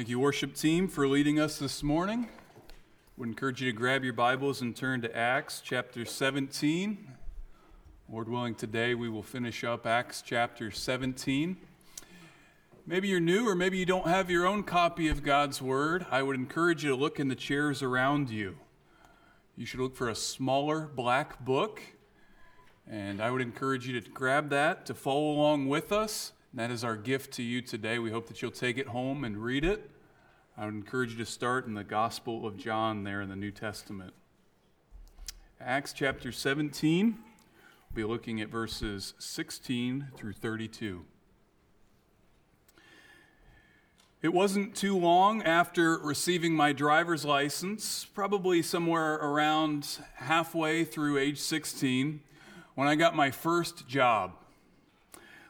Thank you, worship team, for leading us this morning. Would encourage you to grab your Bibles and turn to Acts chapter 17. Lord willing, today we will finish up Acts chapter 17. Maybe you're new, or maybe you don't have your own copy of God's Word. I would encourage you to look in the chairs around you. You should look for a smaller black book, and I would encourage you to grab that to follow along with us. That is our gift to you today. We hope that you'll take it home and read it. I would encourage you to start in the Gospel of John there in the New Testament. Acts chapter 17, we'll be looking at verses 16 through 32. It wasn't too long after receiving my driver's license, probably somewhere around halfway through age 16, when I got my first job.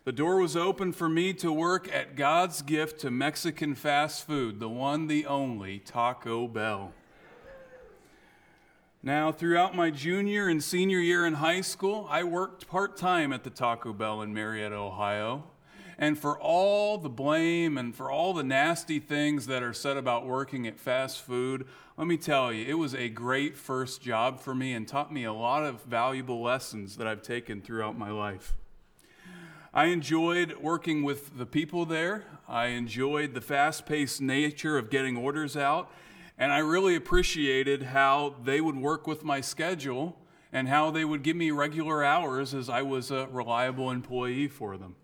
The door was open for me to work at God's gift to Mexican fast food, the one, the only Taco Bell. Now, throughout my junior and senior year in high school, I worked part time at the Taco Bell in Marietta, Ohio. And for all the blame and for all the nasty things that are said about working at fast food, let me tell you, it was a great first job for me and taught me a lot of valuable lessons that I've taken throughout my life. I enjoyed working with the people there. I enjoyed the fast paced nature of getting orders out. And I really appreciated how they would work with my schedule and how they would give me regular hours as I was a reliable employee for them.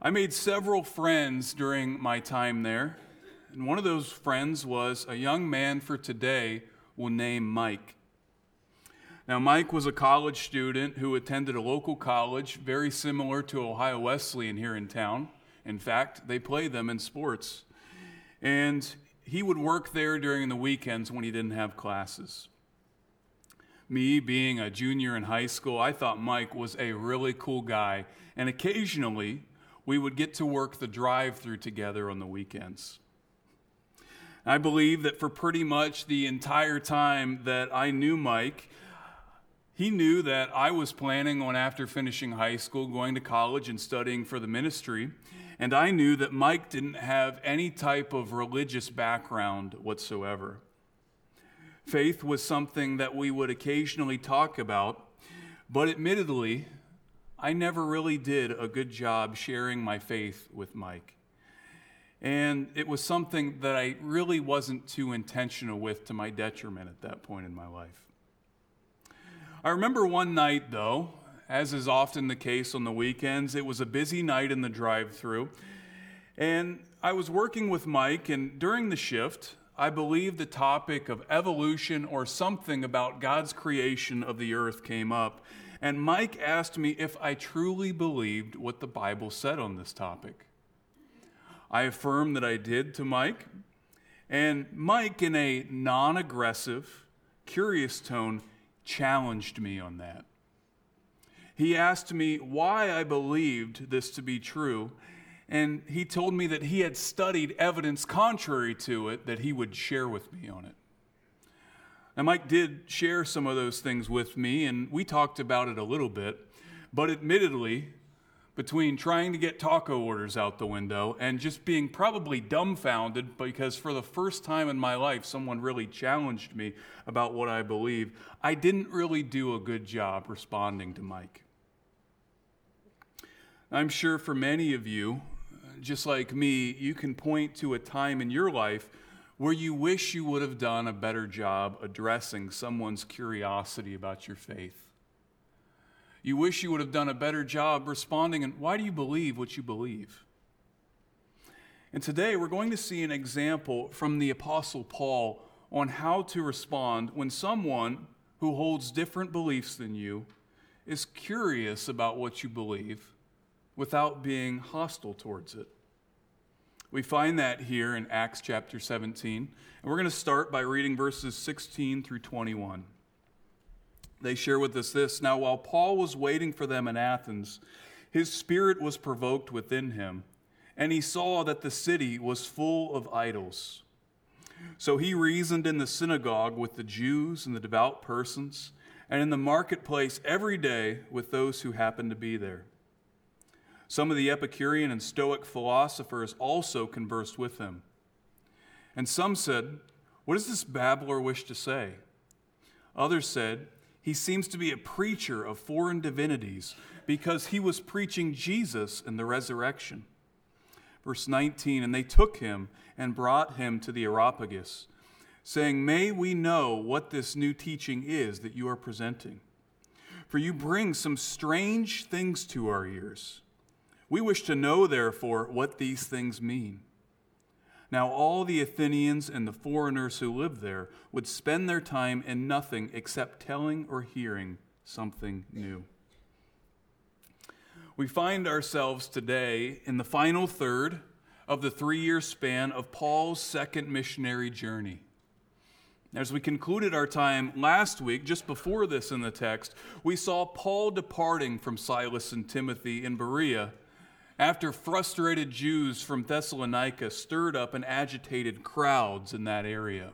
I made several friends during my time there. And one of those friends was a young man for today we'll name Mike. Now, Mike was a college student who attended a local college very similar to Ohio Wesleyan here in town. In fact, they play them in sports. And he would work there during the weekends when he didn't have classes. Me, being a junior in high school, I thought Mike was a really cool guy. And occasionally, we would get to work the drive through together on the weekends. I believe that for pretty much the entire time that I knew Mike, he knew that I was planning on, after finishing high school, going to college and studying for the ministry. And I knew that Mike didn't have any type of religious background whatsoever. Faith was something that we would occasionally talk about, but admittedly, I never really did a good job sharing my faith with Mike. And it was something that I really wasn't too intentional with to my detriment at that point in my life. I remember one night, though, as is often the case on the weekends, it was a busy night in the drive through. And I was working with Mike, and during the shift, I believe the topic of evolution or something about God's creation of the earth came up. And Mike asked me if I truly believed what the Bible said on this topic. I affirmed that I did to Mike. And Mike, in a non aggressive, curious tone, challenged me on that. He asked me why I believed this to be true, and he told me that he had studied evidence contrary to it that he would share with me on it. Now, Mike did share some of those things with me, and we talked about it a little bit, but admittedly, between trying to get taco orders out the window and just being probably dumbfounded because for the first time in my life, someone really challenged me about what I believe. I didn't really do a good job responding to Mike. I'm sure for many of you, just like me, you can point to a time in your life where you wish you would have done a better job addressing someone's curiosity about your faith. You wish you would have done a better job responding, and why do you believe what you believe? And today we're going to see an example from the Apostle Paul on how to respond when someone who holds different beliefs than you is curious about what you believe without being hostile towards it. We find that here in Acts chapter 17. And we're going to start by reading verses 16 through 21 they share with us this Now, while Paul was waiting for them in Athens, his spirit was provoked within him, and he saw that the city was full of idols. So he reasoned in the synagogue with the Jews and the devout persons, and in the marketplace every day with those who happened to be there. Some of the Epicurean and Stoic philosophers also conversed with him. And some said, What does this babbler wish to say? Others said, He seems to be a preacher of foreign divinities because he was preaching Jesus and the resurrection. Verse 19 And they took him and brought him to the Areopagus, saying, May we know what this new teaching is that you are presenting. For you bring some strange things to our ears. We wish to know, therefore, what these things mean. Now, all the Athenians and the foreigners who lived there would spend their time in nothing except telling or hearing something new. We find ourselves today in the final third of the three year span of Paul's second missionary journey. As we concluded our time last week, just before this in the text, we saw Paul departing from Silas and Timothy in Berea after frustrated Jews from Thessalonica stirred up and agitated crowds in that area.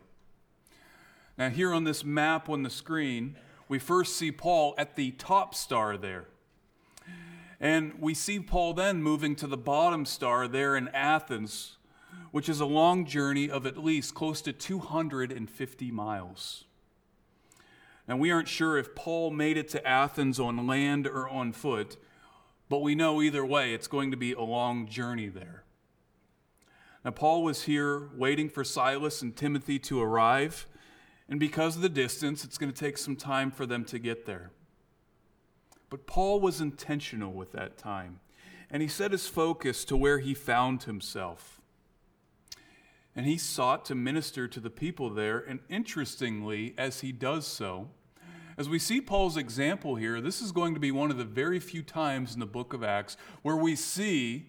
Now, here on this map on the screen, we first see Paul at the top star there. And we see Paul then moving to the bottom star there in Athens, which is a long journey of at least close to 250 miles. Now, we aren't sure if Paul made it to Athens on land or on foot, but we know either way it's going to be a long journey there. Now, Paul was here waiting for Silas and Timothy to arrive, and because of the distance, it's going to take some time for them to get there. But Paul was intentional with that time, and he set his focus to where he found himself. And he sought to minister to the people there, and interestingly, as he does so, as we see Paul's example here, this is going to be one of the very few times in the book of Acts where we see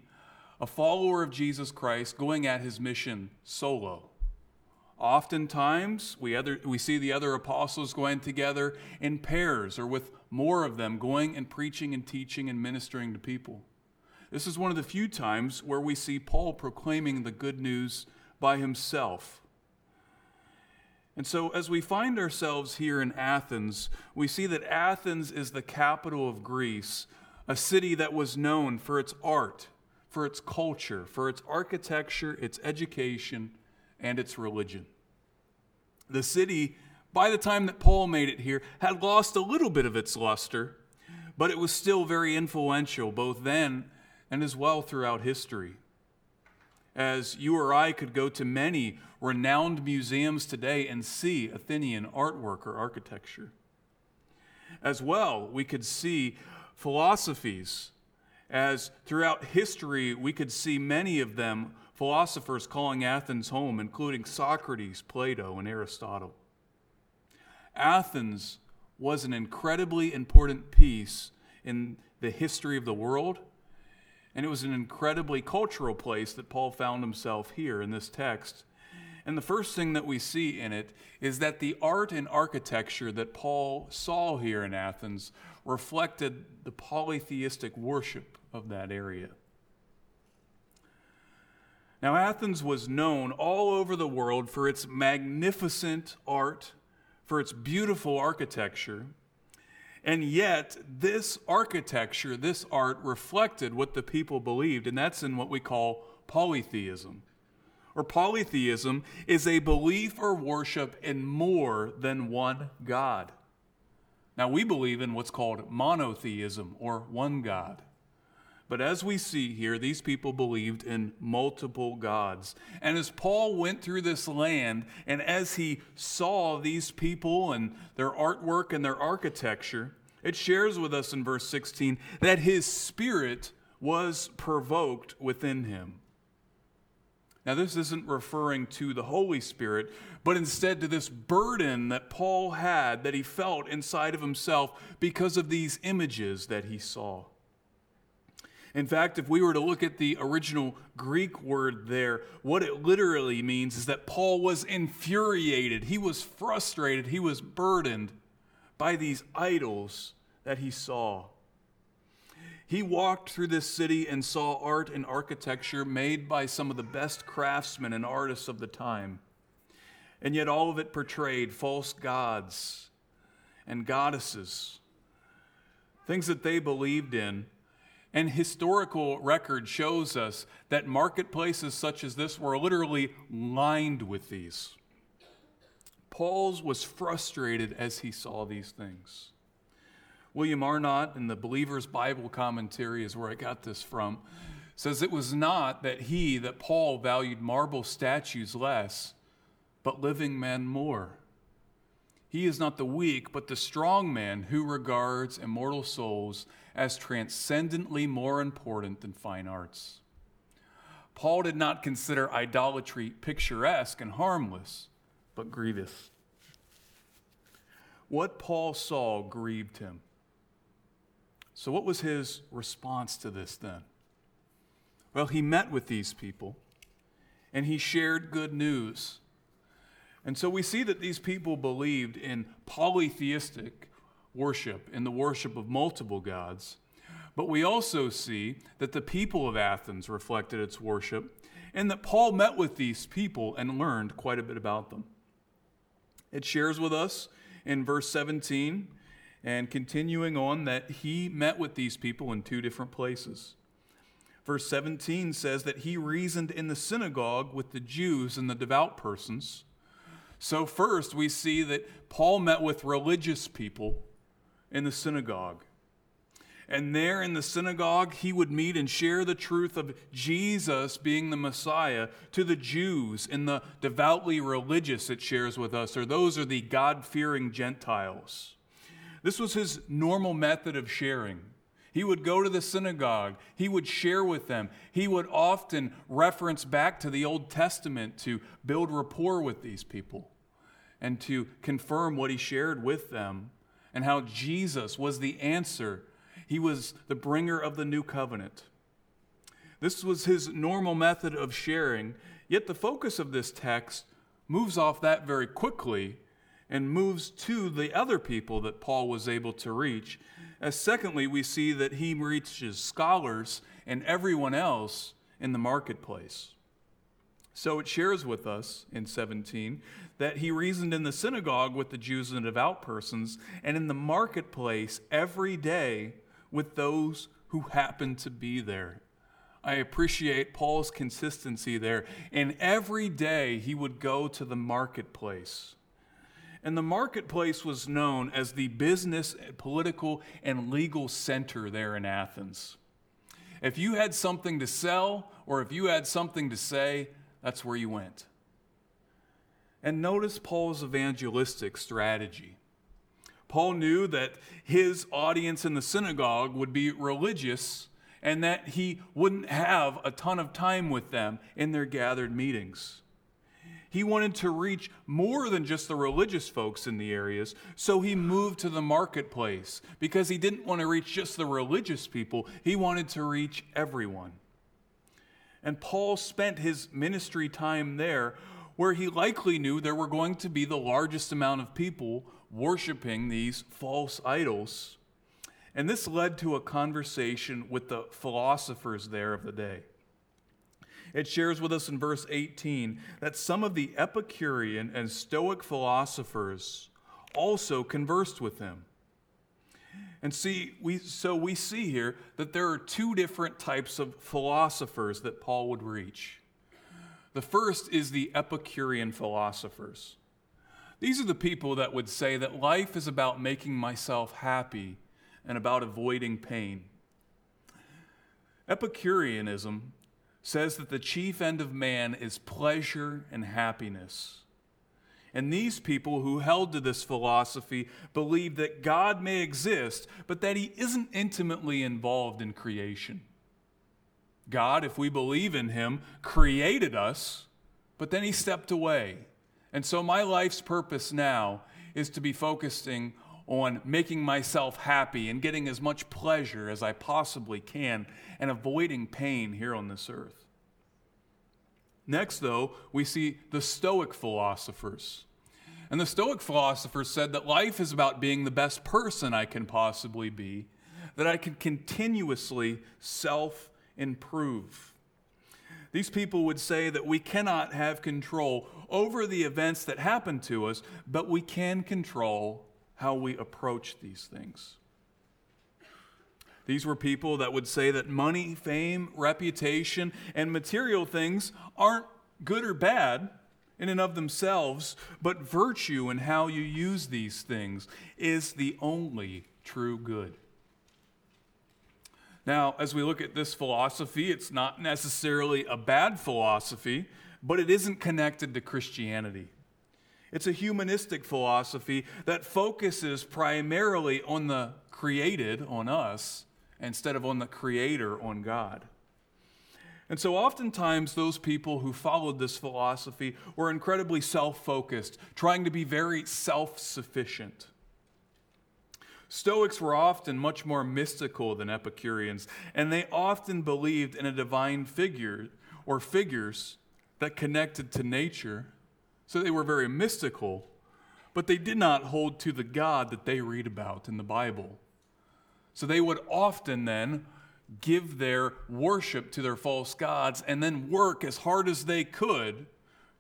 a follower of Jesus Christ going at his mission solo. Oftentimes, we, other, we see the other apostles going together in pairs or with more of them going and preaching and teaching and ministering to people. This is one of the few times where we see Paul proclaiming the good news by himself. And so, as we find ourselves here in Athens, we see that Athens is the capital of Greece, a city that was known for its art, for its culture, for its architecture, its education, and its religion. The city, by the time that Paul made it here, had lost a little bit of its luster, but it was still very influential, both then and as well throughout history. As you or I could go to many renowned museums today and see Athenian artwork or architecture. As well, we could see philosophies, as throughout history we could see many of them philosophers calling Athens home, including Socrates, Plato, and Aristotle. Athens was an incredibly important piece in the history of the world, and it was an incredibly cultural place that Paul found himself here in this text. And the first thing that we see in it is that the art and architecture that Paul saw here in Athens reflected the polytheistic worship of that area. Now, Athens was known all over the world for its magnificent art, for its beautiful architecture. And yet, this architecture, this art, reflected what the people believed, and that's in what we call polytheism. Or polytheism is a belief or worship in more than one God. Now, we believe in what's called monotheism, or one God. But as we see here, these people believed in multiple gods. And as Paul went through this land, and as he saw these people and their artwork and their architecture, it shares with us in verse 16 that his spirit was provoked within him. Now, this isn't referring to the Holy Spirit, but instead to this burden that Paul had that he felt inside of himself because of these images that he saw. In fact, if we were to look at the original Greek word there, what it literally means is that Paul was infuriated, he was frustrated, he was burdened by these idols that he saw. He walked through this city and saw art and architecture made by some of the best craftsmen and artists of the time. And yet, all of it portrayed false gods and goddesses, things that they believed in And historical record shows us that marketplaces such as this were literally lined with these. Paul's was frustrated as he saw these things. William Arnot in the Believer's Bible Commentary is where I got this from. Says it was not that he, that Paul valued marble statues less, but living men more. He is not the weak, but the strong man who regards immortal souls as transcendently more important than fine arts. Paul did not consider idolatry picturesque and harmless, but grievous. What Paul saw grieved him. So, what was his response to this then? Well, he met with these people and he shared good news and so we see that these people believed in polytheistic worship, in the worship of multiple gods. But we also see that the people of Athens reflected its worship, and that Paul met with these people and learned quite a bit about them. It shares with us in verse 17 and continuing on that he met with these people in two different places. Verse 17 says that he reasoned in the synagogue with the Jews and the devout persons so, first, we see that Paul met with religious people in the synagogue. And there in the synagogue, he would meet and share the truth of Jesus being the Messiah to the Jews and the devoutly religious, it shares with us, or those are the God fearing Gentiles. This was his normal method of sharing. He would go to the synagogue. He would share with them. He would often reference back to the Old Testament to build rapport with these people and to confirm what he shared with them and how Jesus was the answer. He was the bringer of the new covenant. This was his normal method of sharing, yet the focus of this text moves off that very quickly and moves to the other people that Paul was able to reach. As secondly, we see that he reaches scholars and everyone else in the marketplace. So it shares with us in 17 that he reasoned in the synagogue with the Jews and devout persons, and in the marketplace every day with those who happened to be there. I appreciate Paul's consistency there. And every day he would go to the marketplace. And the marketplace was known as the business, political, and legal center there in Athens. If you had something to sell or if you had something to say, that's where you went. And notice Paul's evangelistic strategy. Paul knew that his audience in the synagogue would be religious and that he wouldn't have a ton of time with them in their gathered meetings. He wanted to reach more than just the religious folks in the areas, so he moved to the marketplace because he didn't want to reach just the religious people, he wanted to reach everyone. And Paul spent his ministry time there where he likely knew there were going to be the largest amount of people worshiping these false idols. And this led to a conversation with the philosophers there of the day. It shares with us in verse 18 that some of the Epicurean and Stoic philosophers also conversed with him. And see, we, so we see here that there are two different types of philosophers that Paul would reach. The first is the Epicurean philosophers. These are the people that would say that life is about making myself happy and about avoiding pain. Epicureanism says that the chief end of man is pleasure and happiness. And these people who held to this philosophy believed that God may exist, but that he isn't intimately involved in creation. God, if we believe in Him, created us, but then He stepped away. And so my life's purpose now is to be focusing on making myself happy and getting as much pleasure as I possibly can and avoiding pain here on this earth. Next, though, we see the Stoic philosophers. And the Stoic philosophers said that life is about being the best person I can possibly be, that I can continuously self improve. These people would say that we cannot have control over the events that happen to us, but we can control how we approach these things. These were people that would say that money, fame, reputation, and material things aren't good or bad in and of themselves, but virtue and how you use these things is the only true good. Now, as we look at this philosophy, it's not necessarily a bad philosophy, but it isn't connected to Christianity. It's a humanistic philosophy that focuses primarily on the created, on us, instead of on the creator, on God. And so, oftentimes, those people who followed this philosophy were incredibly self focused, trying to be very self sufficient. Stoics were often much more mystical than Epicureans, and they often believed in a divine figure or figures that connected to nature. So they were very mystical, but they did not hold to the God that they read about in the Bible. So they would often then give their worship to their false gods and then work as hard as they could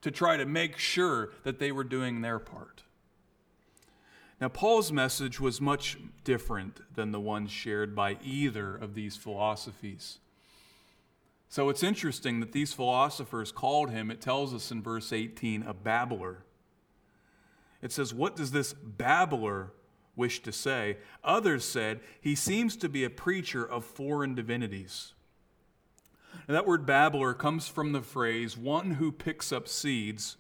to try to make sure that they were doing their part. Now, Paul's message was much different than the one shared by either of these philosophies. So it's interesting that these philosophers called him, it tells us in verse 18, a babbler. It says, What does this babbler wish to say? Others said, He seems to be a preacher of foreign divinities. Now, that word babbler comes from the phrase one who picks up seeds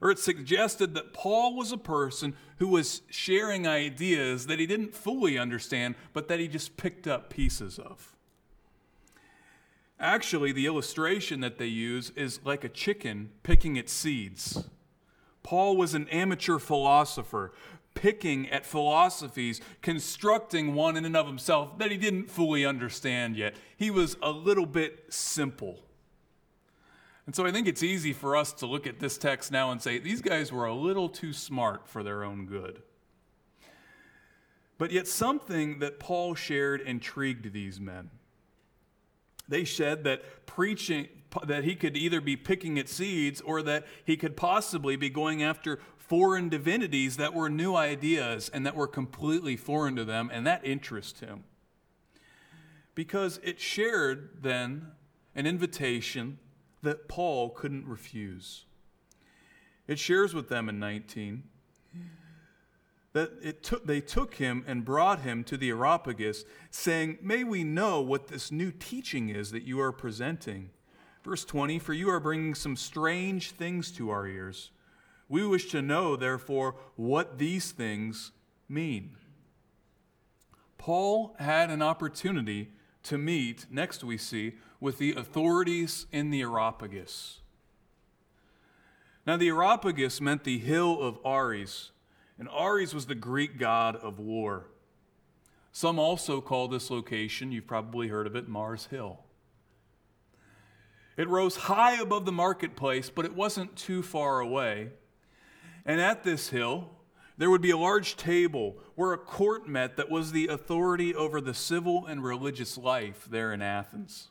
or it suggested that Paul was a person who was sharing ideas that he didn't fully understand, but that he just picked up pieces of. Actually, the illustration that they use is like a chicken picking its seeds. Paul was an amateur philosopher, picking at philosophies, constructing one in and of himself that he didn't fully understand yet. He was a little bit simple. And so I think it's easy for us to look at this text now and say, these guys were a little too smart for their own good. But yet, something that Paul shared intrigued these men. They said that preaching, that he could either be picking at seeds or that he could possibly be going after foreign divinities that were new ideas and that were completely foreign to them, and that interested him. Because it shared then an invitation that Paul couldn't refuse. It shares with them in 19 that it took, they took him and brought him to the Areopagus, saying, May we know what this new teaching is that you are presenting. Verse 20 For you are bringing some strange things to our ears. We wish to know, therefore, what these things mean. Paul had an opportunity to meet, next we see, with the authorities in the Areopagus. Now, the Areopagus meant the hill of Ares, and Ares was the Greek god of war. Some also call this location, you've probably heard of it, Mars Hill. It rose high above the marketplace, but it wasn't too far away. And at this hill, there would be a large table where a court met that was the authority over the civil and religious life there in Athens.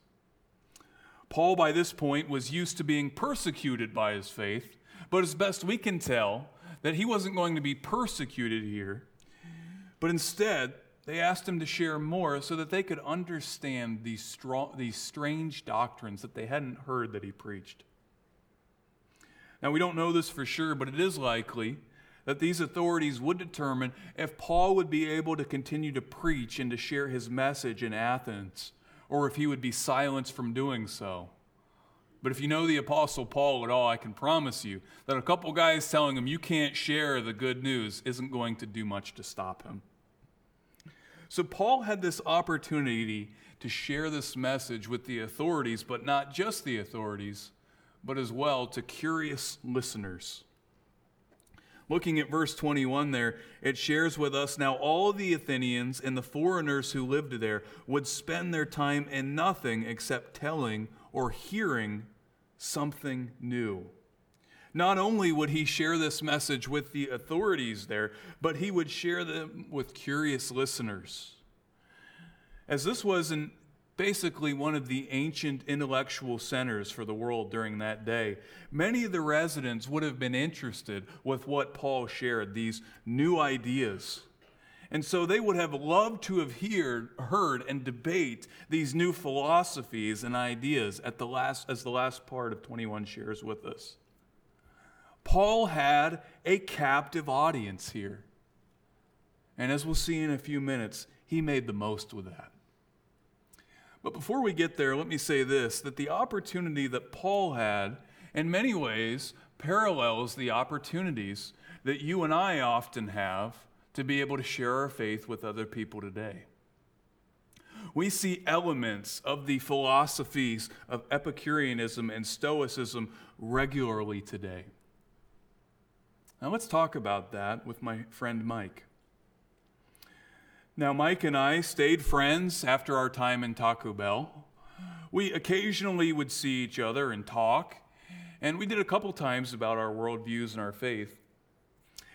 Paul, by this point, was used to being persecuted by his faith, but as best we can tell, that he wasn't going to be persecuted here. But instead, they asked him to share more so that they could understand these, strong, these strange doctrines that they hadn't heard that he preached. Now, we don't know this for sure, but it is likely that these authorities would determine if Paul would be able to continue to preach and to share his message in Athens or if he would be silenced from doing so. But if you know the Apostle Paul at all, I can promise you that a couple guys telling him you can't share the good news isn't going to do much to stop him. So Paul had this opportunity to share this message with the authorities, but not just the authorities, but as well to curious listeners. Looking at verse 21 there, it shares with us now all the Athenians and the foreigners who lived there would spend their time in nothing except telling or hearing something new. Not only would he share this message with the authorities there, but he would share them with curious listeners. As this was an basically one of the ancient intellectual centers for the world during that day. Many of the residents would have been interested with what Paul shared, these new ideas. And so they would have loved to have heard, heard and debate these new philosophies and ideas at the last, as the last part of 21 shares with us. Paul had a captive audience here. And as we'll see in a few minutes, he made the most with that. But before we get there, let me say this that the opportunity that Paul had, in many ways, parallels the opportunities that you and I often have to be able to share our faith with other people today. We see elements of the philosophies of Epicureanism and Stoicism regularly today. Now, let's talk about that with my friend Mike. Now, Mike and I stayed friends after our time in Taco Bell. We occasionally would see each other and talk, and we did a couple times about our worldviews and our faith.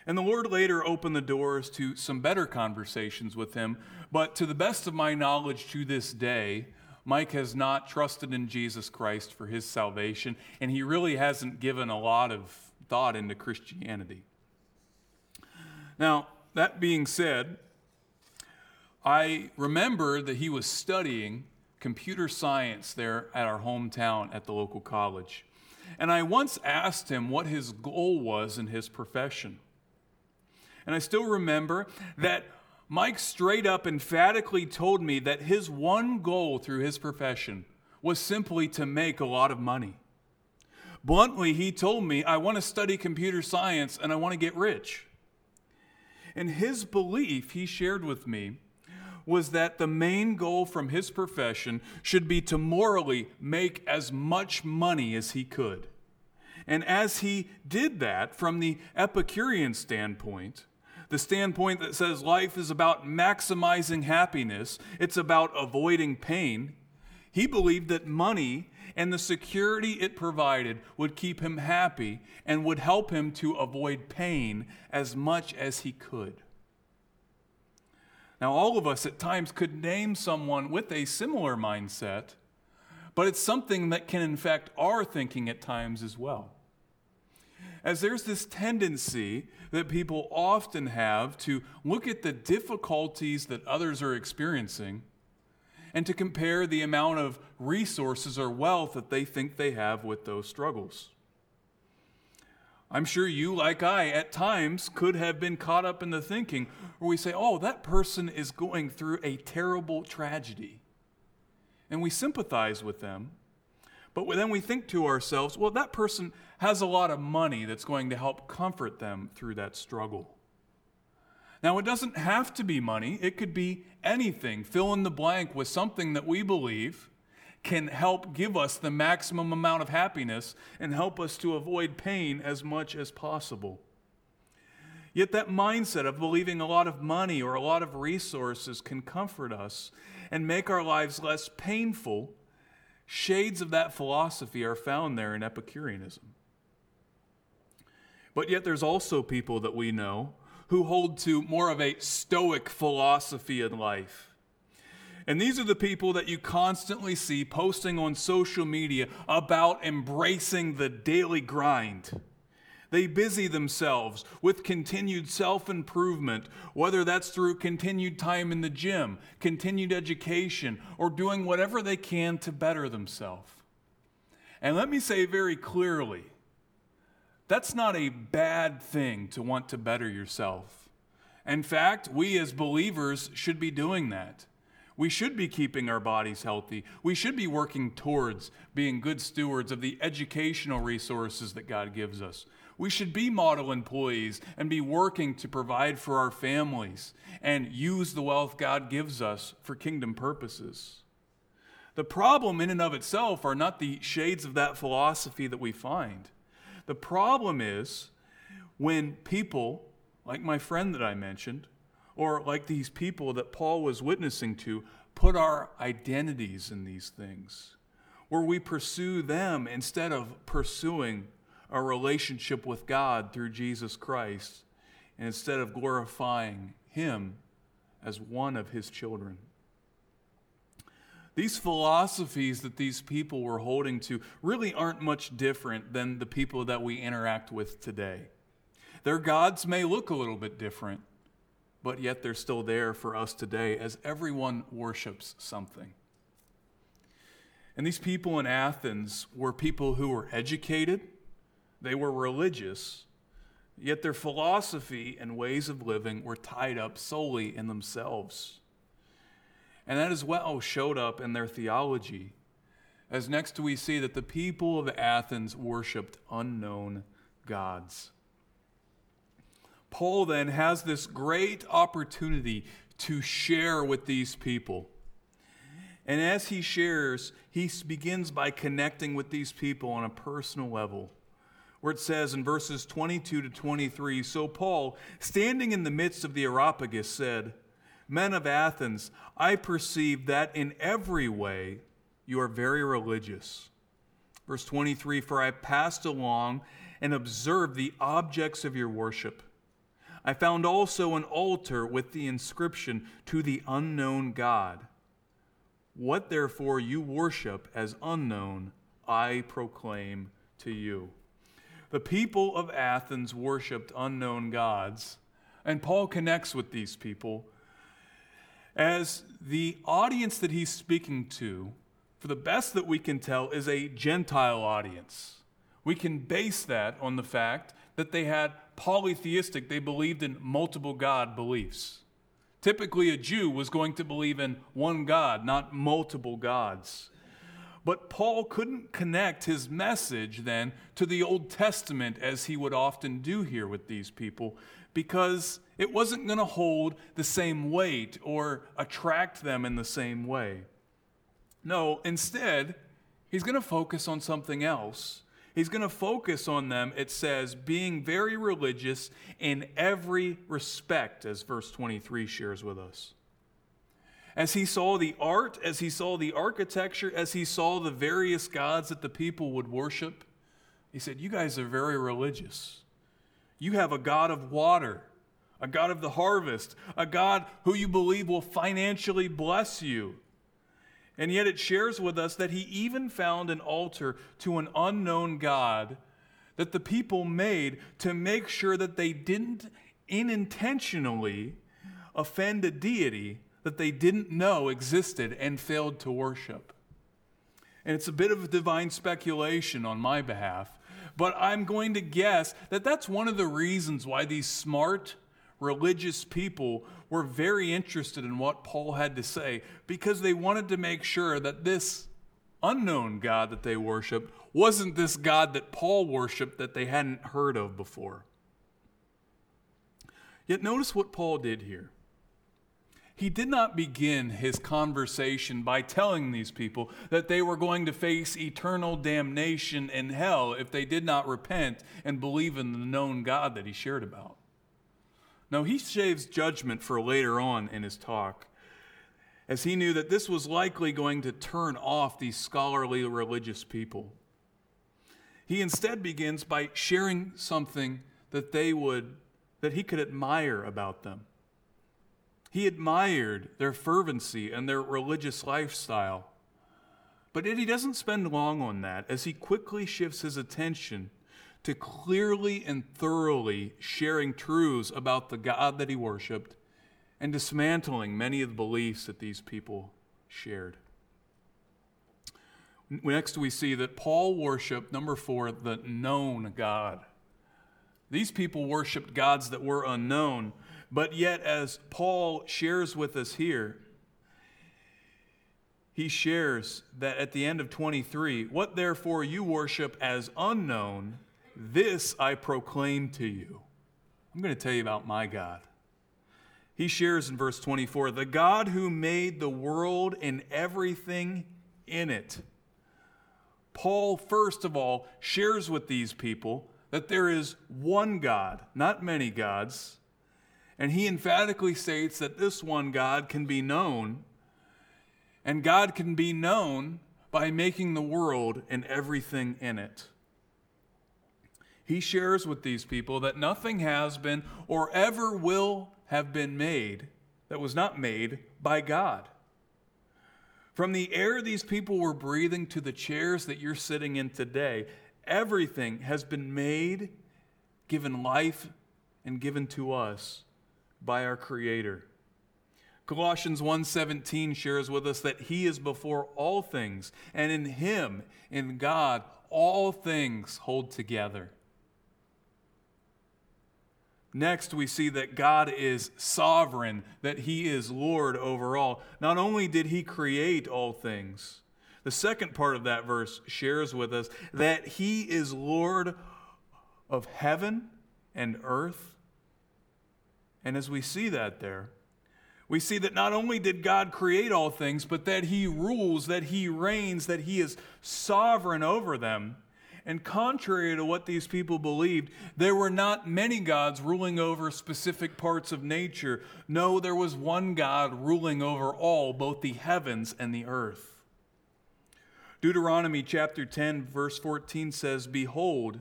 And the Lord later opened the doors to some better conversations with him, but to the best of my knowledge to this day, Mike has not trusted in Jesus Christ for his salvation, and he really hasn't given a lot of thought into Christianity. Now, that being said, I remember that he was studying computer science there at our hometown at the local college. And I once asked him what his goal was in his profession. And I still remember that Mike straight up emphatically told me that his one goal through his profession was simply to make a lot of money. Bluntly, he told me, I want to study computer science and I want to get rich. And his belief, he shared with me, was that the main goal from his profession should be to morally make as much money as he could. And as he did that from the Epicurean standpoint, the standpoint that says life is about maximizing happiness, it's about avoiding pain, he believed that money and the security it provided would keep him happy and would help him to avoid pain as much as he could. Now, all of us at times could name someone with a similar mindset, but it's something that can infect our thinking at times as well. As there's this tendency that people often have to look at the difficulties that others are experiencing and to compare the amount of resources or wealth that they think they have with those struggles. I'm sure you, like I, at times could have been caught up in the thinking where we say, oh, that person is going through a terrible tragedy. And we sympathize with them. But then we think to ourselves, well, that person has a lot of money that's going to help comfort them through that struggle. Now, it doesn't have to be money, it could be anything. Fill in the blank with something that we believe can help give us the maximum amount of happiness and help us to avoid pain as much as possible. Yet, that mindset of believing a lot of money or a lot of resources can comfort us and make our lives less painful. Shades of that philosophy are found there in Epicureanism. But yet, there's also people that we know who hold to more of a stoic philosophy in life and these are the people that you constantly see posting on social media about embracing the daily grind. They busy themselves with continued self improvement, whether that's through continued time in the gym, continued education, or doing whatever they can to better themselves. And let me say very clearly that's not a bad thing to want to better yourself. In fact, we as believers should be doing that. We should be keeping our bodies healthy. We should be working towards being good stewards of the educational resources that God gives us. We should be model employees and be working to provide for our families and use the wealth God gives us for kingdom purposes. The problem, in and of itself, are not the shades of that philosophy that we find. The problem is when people, like my friend that I mentioned, or like these people that Paul was witnessing to, put our identities in these things, where we pursue them instead of pursuing a relationship with God through Jesus Christ, and instead of glorifying Him as one of His children. These philosophies that these people were holding to really aren't much different than the people that we interact with today. Their gods may look a little bit different, but yet they're still there for us today as everyone worships something. And these people in Athens were people who were educated, they were religious, yet their philosophy and ways of living were tied up solely in themselves. And that as well showed up in their theology, as next we see that the people of Athens worshiped unknown gods. Paul then has this great opportunity to share with these people. And as he shares, he begins by connecting with these people on a personal level. Where it says in verses 22 to 23 So Paul, standing in the midst of the Areopagus, said, Men of Athens, I perceive that in every way you are very religious. Verse 23 For I passed along and observed the objects of your worship. I found also an altar with the inscription, To the unknown God. What therefore you worship as unknown, I proclaim to you. The people of Athens worshiped unknown gods, and Paul connects with these people as the audience that he's speaking to, for the best that we can tell, is a Gentile audience. We can base that on the fact that they had polytheistic, they believed in multiple God beliefs. Typically, a Jew was going to believe in one God, not multiple gods. But Paul couldn't connect his message then to the Old Testament as he would often do here with these people because it wasn't going to hold the same weight or attract them in the same way. No, instead, he's going to focus on something else He's going to focus on them, it says, being very religious in every respect, as verse 23 shares with us. As he saw the art, as he saw the architecture, as he saw the various gods that the people would worship, he said, You guys are very religious. You have a God of water, a God of the harvest, a God who you believe will financially bless you. And yet it shares with us that he even found an altar to an unknown God that the people made to make sure that they didn't unintentionally offend a deity that they didn't know existed and failed to worship. And it's a bit of divine speculation on my behalf, but I'm going to guess that that's one of the reasons why these smart, religious people were very interested in what Paul had to say because they wanted to make sure that this unknown God that they worshiped wasn't this God that Paul worshiped that they hadn't heard of before. Yet notice what Paul did here. He did not begin his conversation by telling these people that they were going to face eternal damnation in hell if they did not repent and believe in the known God that he shared about. No, he saves judgment for later on in his talk, as he knew that this was likely going to turn off these scholarly religious people. He instead begins by sharing something that they would that he could admire about them. He admired their fervency and their religious lifestyle. But yet he doesn't spend long on that as he quickly shifts his attention to clearly and thoroughly sharing truths about the God that he worshiped and dismantling many of the beliefs that these people shared. Next, we see that Paul worshiped, number four, the known God. These people worshiped gods that were unknown, but yet, as Paul shares with us here, he shares that at the end of 23, what therefore you worship as unknown, this I proclaim to you. I'm going to tell you about my God. He shares in verse 24 the God who made the world and everything in it. Paul, first of all, shares with these people that there is one God, not many gods. And he emphatically states that this one God can be known, and God can be known by making the world and everything in it he shares with these people that nothing has been or ever will have been made that was not made by God. From the air these people were breathing to the chairs that you're sitting in today, everything has been made, given life, and given to us by our creator. Colossians 1:17 shares with us that he is before all things and in him in God all things hold together. Next, we see that God is sovereign, that He is Lord over all. Not only did He create all things, the second part of that verse shares with us that He is Lord of heaven and earth. And as we see that there, we see that not only did God create all things, but that He rules, that He reigns, that He is sovereign over them. And contrary to what these people believed, there were not many gods ruling over specific parts of nature. No, there was one God ruling over all, both the heavens and the earth. Deuteronomy chapter 10, verse 14 says, Behold,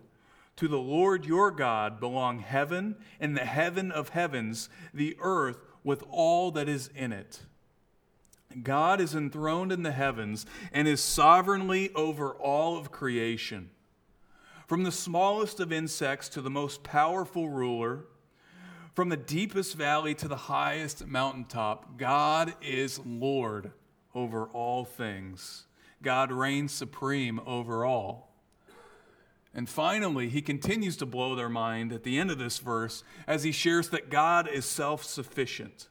to the Lord your God belong heaven and the heaven of heavens, the earth with all that is in it. God is enthroned in the heavens and is sovereignly over all of creation. From the smallest of insects to the most powerful ruler, from the deepest valley to the highest mountaintop, God is Lord over all things. God reigns supreme over all. And finally, he continues to blow their mind at the end of this verse as he shares that God is self sufficient.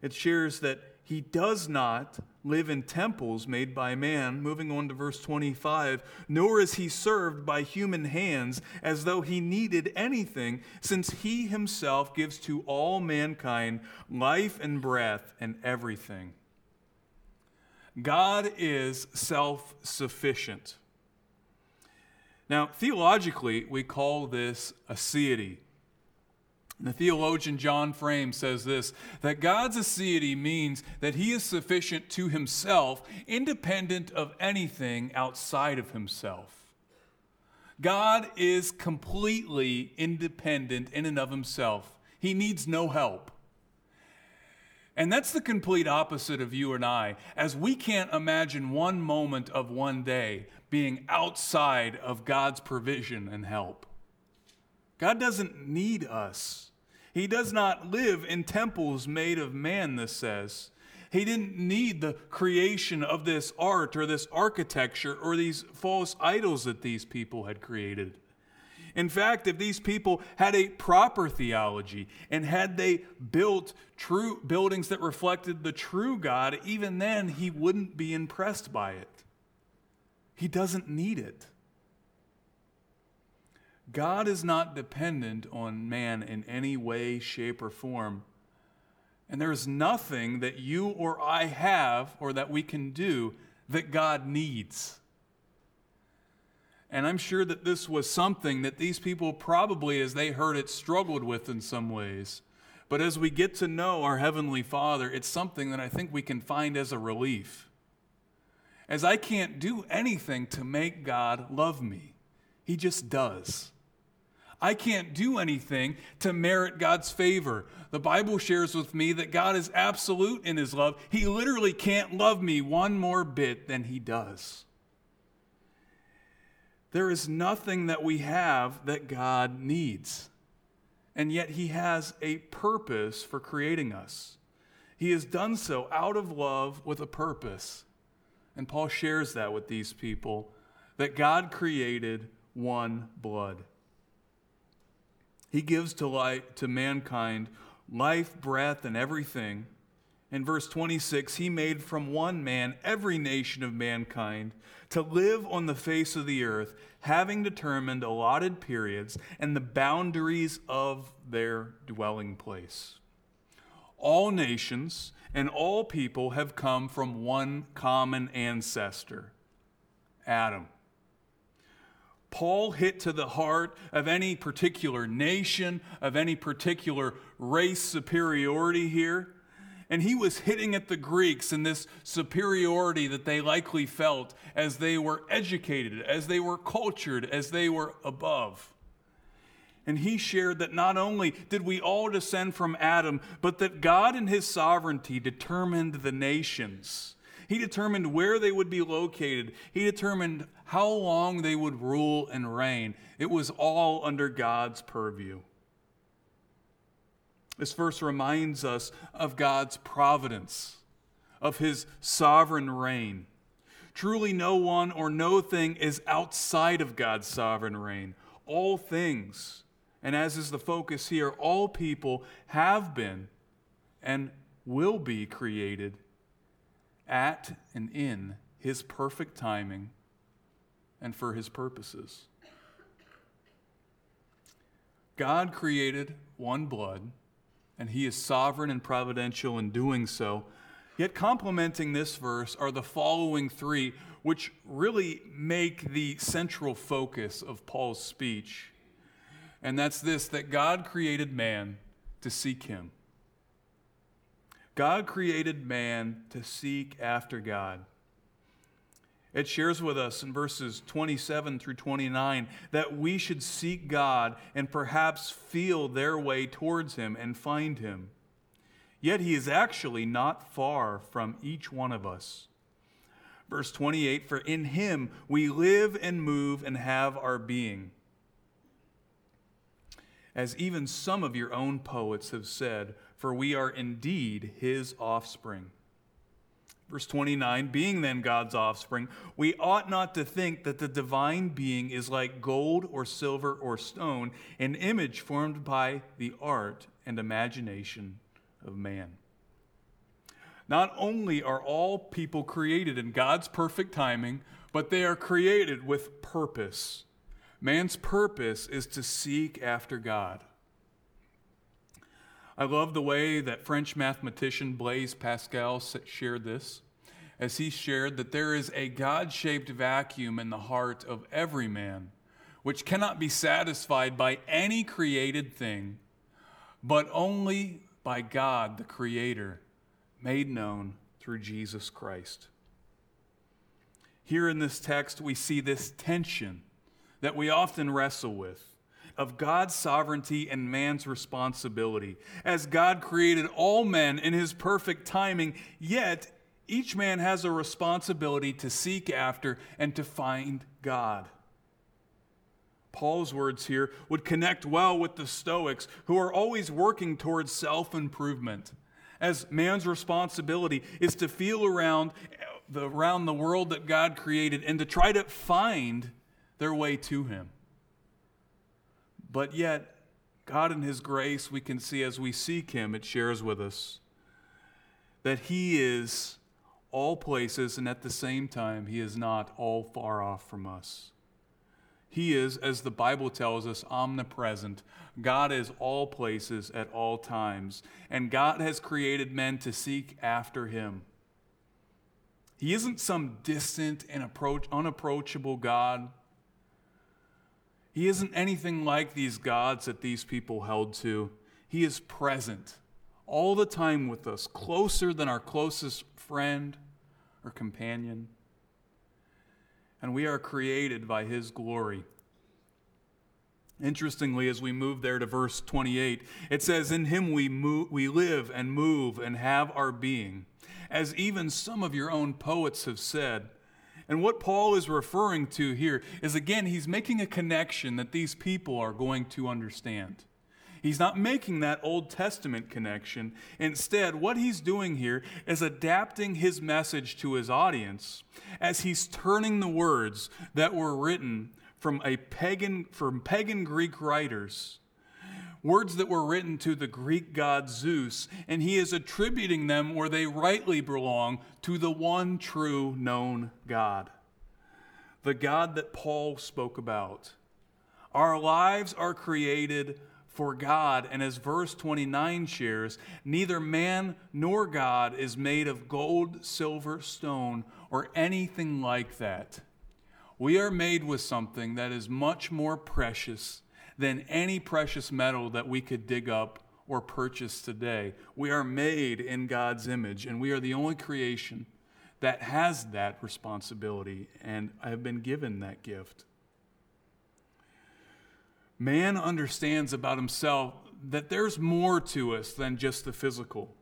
It shares that he does not live in temples made by man. Moving on to verse 25, nor is he served by human hands as though he needed anything, since he himself gives to all mankind life and breath and everything. God is self sufficient. Now, theologically, we call this aseity. The theologian John Frame says this that God's aseity means that he is sufficient to himself, independent of anything outside of himself. God is completely independent in and of himself, he needs no help. And that's the complete opposite of you and I, as we can't imagine one moment of one day being outside of God's provision and help. God doesn't need us. He does not live in temples made of man, this says. He didn't need the creation of this art or this architecture or these false idols that these people had created. In fact, if these people had a proper theology and had they built true buildings that reflected the true God, even then he wouldn't be impressed by it. He doesn't need it. God is not dependent on man in any way, shape, or form. And there is nothing that you or I have or that we can do that God needs. And I'm sure that this was something that these people probably, as they heard it, struggled with in some ways. But as we get to know our Heavenly Father, it's something that I think we can find as a relief. As I can't do anything to make God love me, He just does. I can't do anything to merit God's favor. The Bible shares with me that God is absolute in his love. He literally can't love me one more bit than he does. There is nothing that we have that God needs. And yet he has a purpose for creating us. He has done so out of love with a purpose. And Paul shares that with these people that God created one blood. He gives to light to mankind life, breath, and everything. In verse 26, he made from one man every nation of mankind to live on the face of the earth, having determined allotted periods and the boundaries of their dwelling place. All nations and all people have come from one common ancestor, Adam. Paul hit to the heart of any particular nation, of any particular race superiority here. And he was hitting at the Greeks and this superiority that they likely felt as they were educated, as they were cultured, as they were above. And he shared that not only did we all descend from Adam, but that God in his sovereignty determined the nations. He determined where they would be located. He determined how long they would rule and reign. It was all under God's purview. This verse reminds us of God's providence, of his sovereign reign. Truly, no one or no thing is outside of God's sovereign reign. All things, and as is the focus here, all people have been and will be created at and in his perfect timing and for his purposes. God created one blood, and he is sovereign and providential in doing so. Yet, complementing this verse are the following three, which really make the central focus of Paul's speech. And that's this that God created man to seek him. God created man to seek after God. It shares with us in verses 27 through 29 that we should seek God and perhaps feel their way towards Him and find Him. Yet He is actually not far from each one of us. Verse 28 For in Him we live and move and have our being. As even some of your own poets have said, for we are indeed His offspring. Verse 29 Being then God's offspring, we ought not to think that the divine being is like gold or silver or stone, an image formed by the art and imagination of man. Not only are all people created in God's perfect timing, but they are created with purpose. Man's purpose is to seek after God. I love the way that French mathematician Blaise Pascal shared this, as he shared that there is a God shaped vacuum in the heart of every man, which cannot be satisfied by any created thing, but only by God, the Creator, made known through Jesus Christ. Here in this text, we see this tension that we often wrestle with of God's sovereignty and man's responsibility. As God created all men in his perfect timing, yet each man has a responsibility to seek after and to find God. Paul's words here would connect well with the Stoics, who are always working towards self improvement, as man's responsibility is to feel around the, around the world that God created and to try to find their way to Him. But yet, God in His grace, we can see as we seek Him, it shares with us that He is all places, and at the same time, He is not all far off from us. He is, as the Bible tells us, omnipresent. God is all places at all times, and God has created men to seek after Him. He isn't some distant and approach, unapproachable God he isn't anything like these gods that these people held to. He is present all the time with us, closer than our closest friend or companion. And we are created by His glory. Interestingly, as we move there to verse 28, it says, In him we, move, we live and move and have our being. As even some of your own poets have said, and what Paul is referring to here is again, he's making a connection that these people are going to understand. He's not making that Old Testament connection. Instead, what he's doing here is adapting his message to his audience as he's turning the words that were written from a pagan from pagan Greek writers words that were written to the Greek god Zeus, and he is attributing them where they rightly belong to the one true known God, the God that Paul spoke about. Our lives are created for God, and as verse 29 shares, neither man nor God is made of gold, silver, stone, or anything like that. We are made with something that is much more precious than any precious metal that we could dig up or purchase today. We are made in God's image, and we are the only creation that has that responsibility, and have been given that gift. Man understands about himself that there's more to us than just the physical.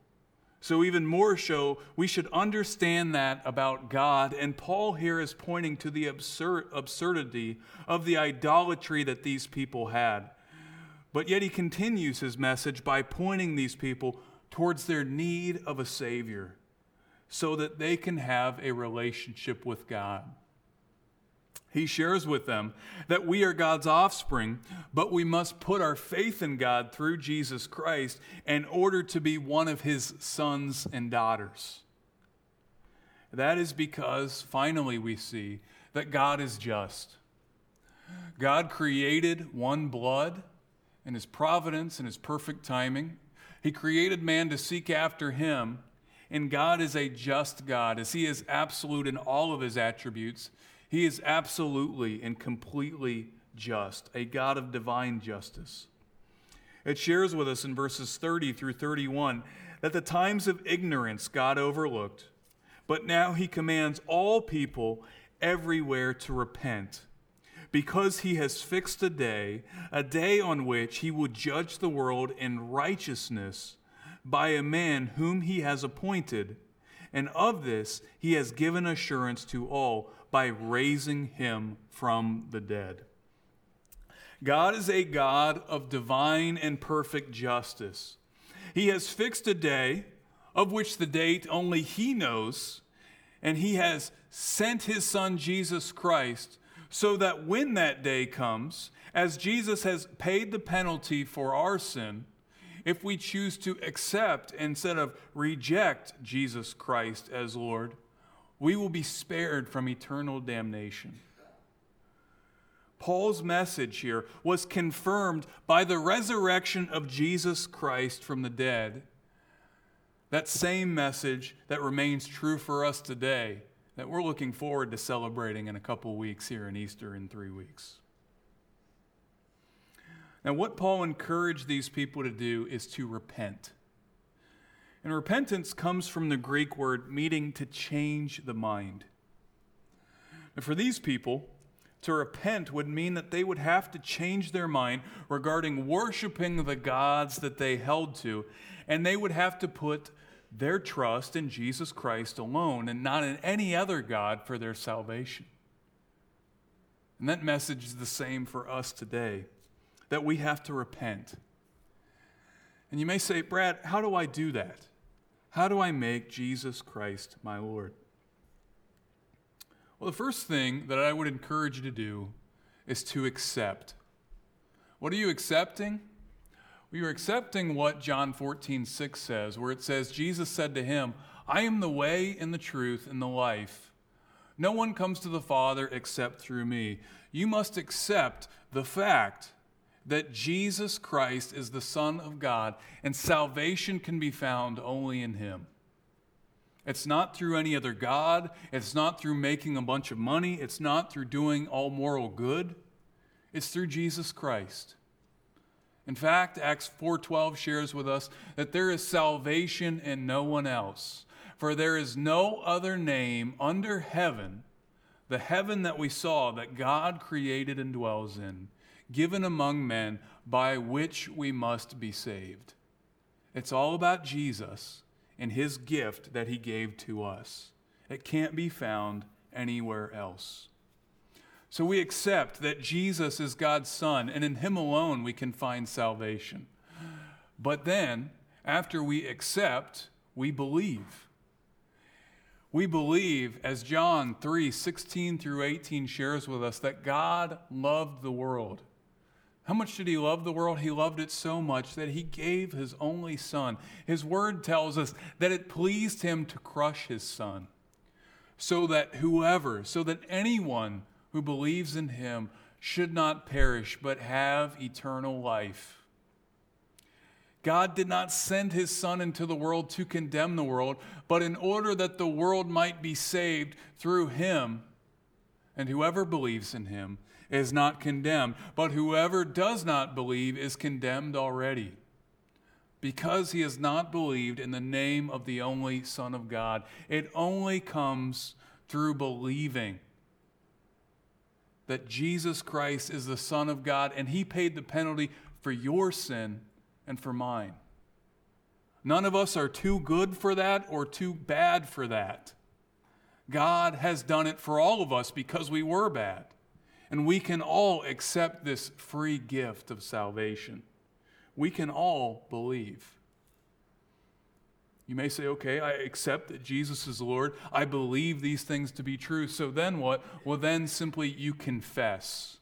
So, even more so, we should understand that about God. And Paul here is pointing to the absurd, absurdity of the idolatry that these people had. But yet he continues his message by pointing these people towards their need of a Savior so that they can have a relationship with God. He shares with them that we are God's offspring, but we must put our faith in God through Jesus Christ in order to be one of his sons and daughters. That is because finally we see that God is just. God created one blood in his providence and his perfect timing. He created man to seek after him, and God is a just God, as he is absolute in all of his attributes. He is absolutely and completely just, a God of divine justice. It shares with us in verses 30 through 31 that the times of ignorance God overlooked, but now he commands all people everywhere to repent because he has fixed a day, a day on which he will judge the world in righteousness by a man whom he has appointed. And of this he has given assurance to all by raising him from the dead. God is a God of divine and perfect justice. He has fixed a day of which the date only he knows, and he has sent his son Jesus Christ so that when that day comes, as Jesus has paid the penalty for our sin, if we choose to accept instead of reject Jesus Christ as Lord, we will be spared from eternal damnation. Paul's message here was confirmed by the resurrection of Jesus Christ from the dead. That same message that remains true for us today that we're looking forward to celebrating in a couple weeks here in Easter in three weeks. Now, what Paul encouraged these people to do is to repent. And repentance comes from the Greek word meaning to change the mind. And for these people, to repent would mean that they would have to change their mind regarding worshiping the gods that they held to, and they would have to put their trust in Jesus Christ alone and not in any other God for their salvation. And that message is the same for us today that we have to repent. And you may say, Brad, how do I do that? How do I make Jesus Christ my Lord? Well, the first thing that I would encourage you to do is to accept. What are you accepting? We are accepting what John 14, 6 says, where it says, Jesus said to him, I am the way and the truth and the life. No one comes to the Father except through me. You must accept the fact that Jesus Christ is the Son of God and salvation can be found only in Him. It's not through any other God. It's not through making a bunch of money. It's not through doing all moral good. It's through Jesus Christ. In fact, Acts 4:12 shares with us that there is salvation in no one else. For there is no other name under heaven, the heaven that we saw that God created and dwells in, given among men by which we must be saved. It's all about Jesus and his gift that he gave to us. It can't be found anywhere else. So we accept that Jesus is God's Son, and in Him alone we can find salvation. But then, after we accept, we believe. We believe, as John 3 16 through 18 shares with us, that God loved the world. How much did he love the world? He loved it so much that he gave his only son. His word tells us that it pleased him to crush his son, so that whoever, so that anyone who believes in him should not perish, but have eternal life. God did not send his Son into the world to condemn the world, but in order that the world might be saved through him. And whoever believes in him is not condemned, but whoever does not believe is condemned already. Because he has not believed in the name of the only Son of God. It only comes through believing that Jesus Christ is the Son of God and He paid the penalty for your sin and for mine. None of us are too good for that or too bad for that. God has done it for all of us because we were bad. And we can all accept this free gift of salvation. we can all believe. You may say, okay, I accept that Jesus is Lord. I believe these things to be true. So then what? Well, then simply you confess.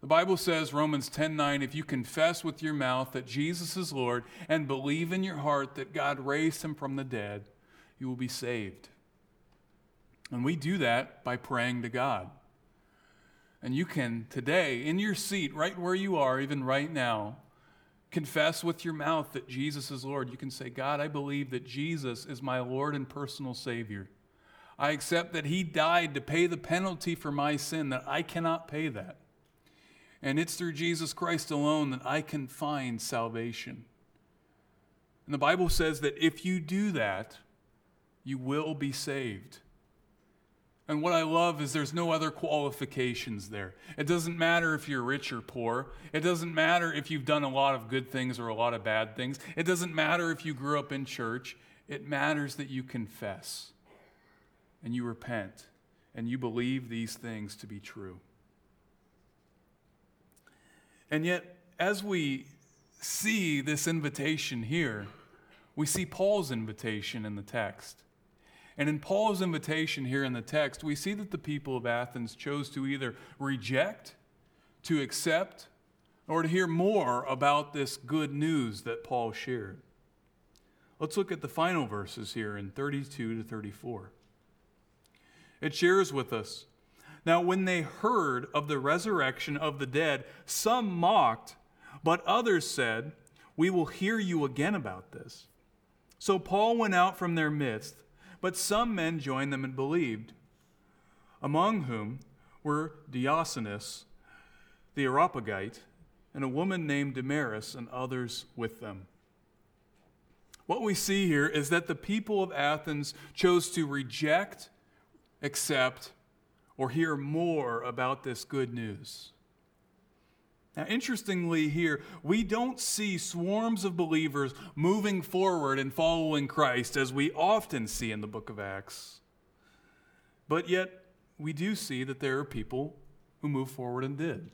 The Bible says, Romans 10 9, if you confess with your mouth that Jesus is Lord and believe in your heart that God raised him from the dead, you will be saved. And we do that by praying to God. And you can today, in your seat, right where you are, even right now, confess with your mouth that Jesus is Lord. You can say, God, I believe that Jesus is my Lord and personal Savior. I accept that He died to pay the penalty for my sin, that I cannot pay that. And it's through Jesus Christ alone that I can find salvation. And the Bible says that if you do that, you will be saved. And what I love is there's no other qualifications there. It doesn't matter if you're rich or poor. It doesn't matter if you've done a lot of good things or a lot of bad things. It doesn't matter if you grew up in church. It matters that you confess and you repent and you believe these things to be true. And yet, as we see this invitation here, we see Paul's invitation in the text. And in Paul's invitation here in the text, we see that the people of Athens chose to either reject, to accept, or to hear more about this good news that Paul shared. Let's look at the final verses here in 32 to 34. It shares with us Now, when they heard of the resurrection of the dead, some mocked, but others said, We will hear you again about this. So Paul went out from their midst but some men joined them and believed, among whom were Dionysius, the Areopagite, and a woman named Damaris, and others with them. What we see here is that the people of Athens chose to reject, accept, or hear more about this good news. Now, interestingly, here, we don't see swarms of believers moving forward and following Christ as we often see in the book of Acts. But yet, we do see that there are people who move forward and did.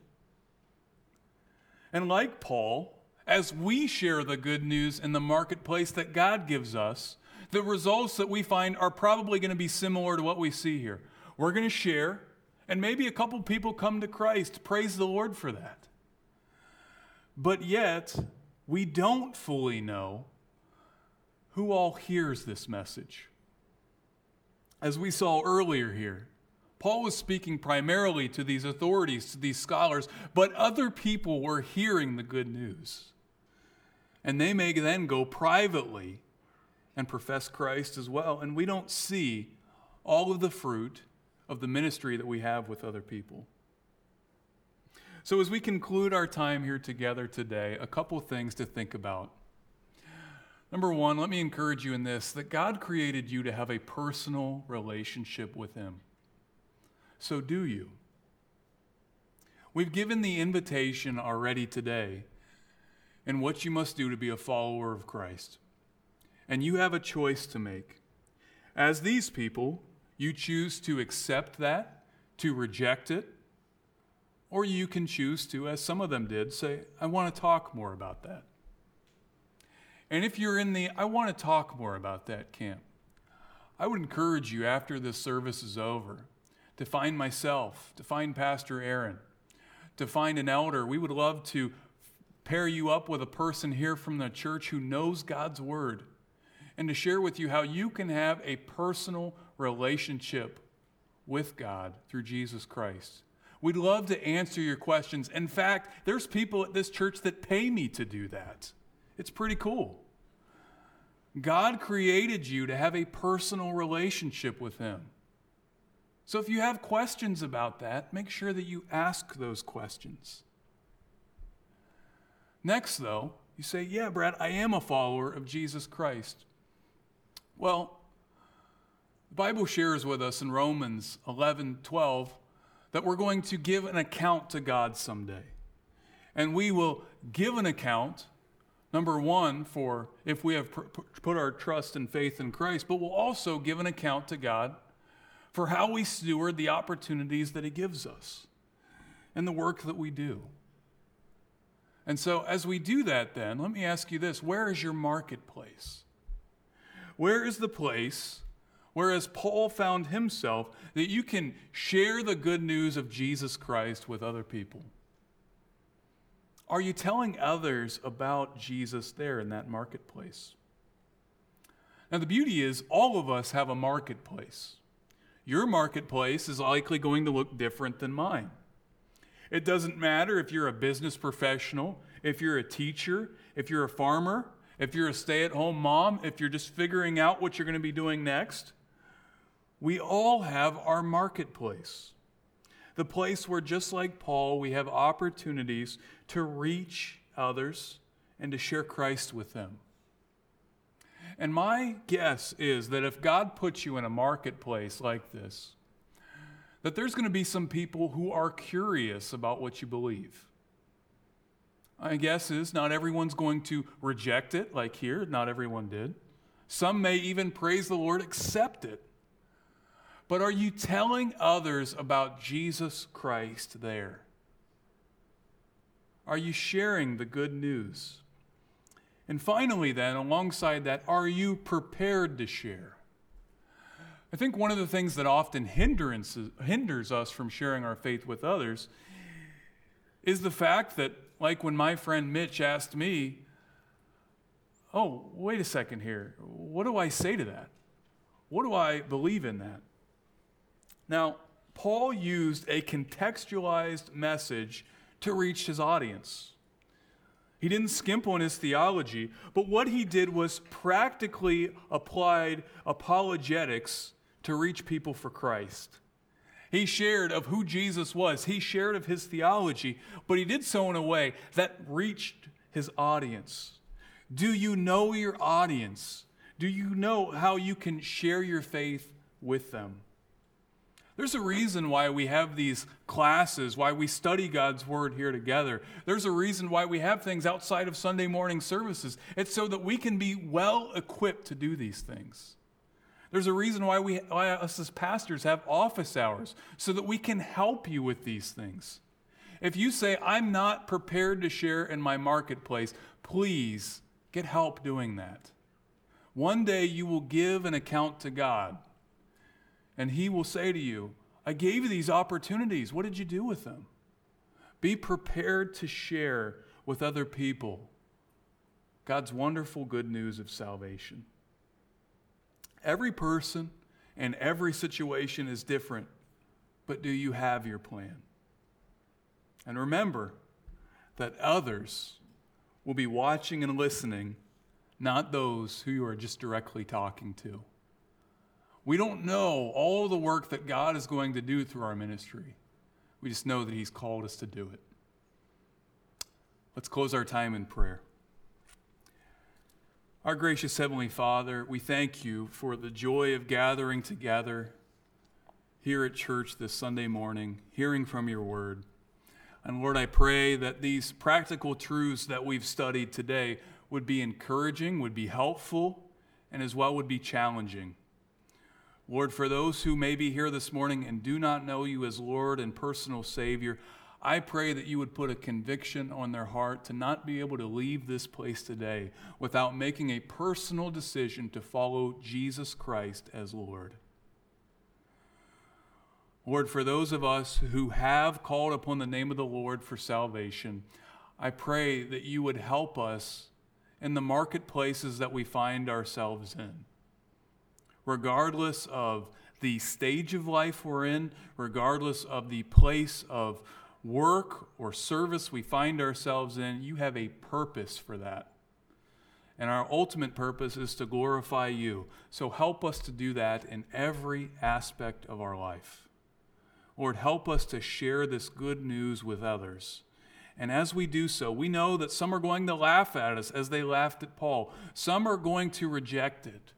And like Paul, as we share the good news in the marketplace that God gives us, the results that we find are probably going to be similar to what we see here. We're going to share, and maybe a couple people come to Christ. Praise the Lord for that. But yet, we don't fully know who all hears this message. As we saw earlier here, Paul was speaking primarily to these authorities, to these scholars, but other people were hearing the good news. And they may then go privately and profess Christ as well. And we don't see all of the fruit of the ministry that we have with other people. So, as we conclude our time here together today, a couple things to think about. Number one, let me encourage you in this that God created you to have a personal relationship with Him. So, do you? We've given the invitation already today and what you must do to be a follower of Christ. And you have a choice to make. As these people, you choose to accept that, to reject it, or you can choose to, as some of them did, say, I want to talk more about that. And if you're in the I want to talk more about that camp, I would encourage you after this service is over to find myself, to find Pastor Aaron, to find an elder. We would love to pair you up with a person here from the church who knows God's word and to share with you how you can have a personal relationship with God through Jesus Christ. We'd love to answer your questions. In fact, there's people at this church that pay me to do that. It's pretty cool. God created you to have a personal relationship with Him. So if you have questions about that, make sure that you ask those questions. Next, though, you say, Yeah, Brad, I am a follower of Jesus Christ. Well, the Bible shares with us in Romans 11 12 that we're going to give an account to God someday. And we will give an account, number one, for if we have put our trust and faith in Christ, but we'll also give an account to God for how we steward the opportunities that He gives us and the work that we do. And so, as we do that, then, let me ask you this where is your marketplace? Where is the place whereas Paul found himself that you can share the good news of Jesus Christ with other people? Are you telling others about Jesus there in that marketplace? Now, the beauty is, all of us have a marketplace. Your marketplace is likely going to look different than mine. It doesn't matter if you're a business professional, if you're a teacher, if you're a farmer, if you're a stay at home mom, if you're just figuring out what you're going to be doing next. We all have our marketplace. The place where, just like Paul, we have opportunities to reach others and to share Christ with them. And my guess is that if God puts you in a marketplace like this, that there's going to be some people who are curious about what you believe. My guess is not everyone's going to reject it, like here, not everyone did. Some may even praise the Lord, accept it. But are you telling others about Jesus Christ there? Are you sharing the good news? And finally, then, alongside that, are you prepared to share? I think one of the things that often hinders us from sharing our faith with others is the fact that, like when my friend Mitch asked me, Oh, wait a second here. What do I say to that? What do I believe in that? Now, Paul used a contextualized message to reach his audience. He didn't skimp on his theology, but what he did was practically applied apologetics to reach people for Christ. He shared of who Jesus was, he shared of his theology, but he did so in a way that reached his audience. Do you know your audience? Do you know how you can share your faith with them? There's a reason why we have these classes, why we study God's Word here together. There's a reason why we have things outside of Sunday morning services. It's so that we can be well equipped to do these things. There's a reason why we, why us as pastors have office hours, so that we can help you with these things. If you say, I'm not prepared to share in my marketplace, please get help doing that. One day you will give an account to God, and He will say to you, I gave you these opportunities. What did you do with them? Be prepared to share with other people God's wonderful good news of salvation. Every person and every situation is different, but do you have your plan? And remember that others will be watching and listening, not those who you are just directly talking to. We don't know all the work that God is going to do through our ministry. We just know that He's called us to do it. Let's close our time in prayer. Our gracious Heavenly Father, we thank you for the joy of gathering together here at church this Sunday morning, hearing from your word. And Lord, I pray that these practical truths that we've studied today would be encouraging, would be helpful, and as well would be challenging. Lord, for those who may be here this morning and do not know you as Lord and personal Savior, I pray that you would put a conviction on their heart to not be able to leave this place today without making a personal decision to follow Jesus Christ as Lord. Lord, for those of us who have called upon the name of the Lord for salvation, I pray that you would help us in the marketplaces that we find ourselves in. Regardless of the stage of life we're in, regardless of the place of work or service we find ourselves in, you have a purpose for that. And our ultimate purpose is to glorify you. So help us to do that in every aspect of our life. Lord, help us to share this good news with others. And as we do so, we know that some are going to laugh at us as they laughed at Paul. Some are going to reject it.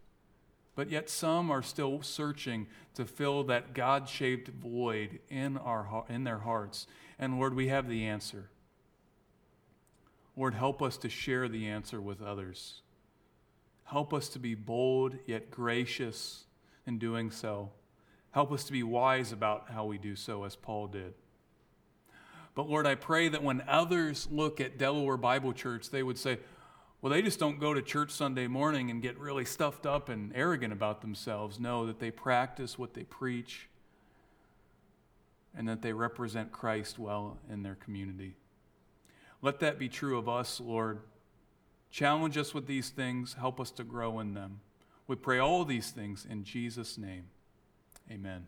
But yet some are still searching to fill that God shaped void in, our, in their hearts. And Lord, we have the answer. Lord, help us to share the answer with others. Help us to be bold yet gracious in doing so. Help us to be wise about how we do so, as Paul did. But Lord, I pray that when others look at Delaware Bible Church, they would say, well, they just don't go to church Sunday morning and get really stuffed up and arrogant about themselves. No, that they practice what they preach and that they represent Christ well in their community. Let that be true of us, Lord. Challenge us with these things, help us to grow in them. We pray all these things in Jesus' name. Amen.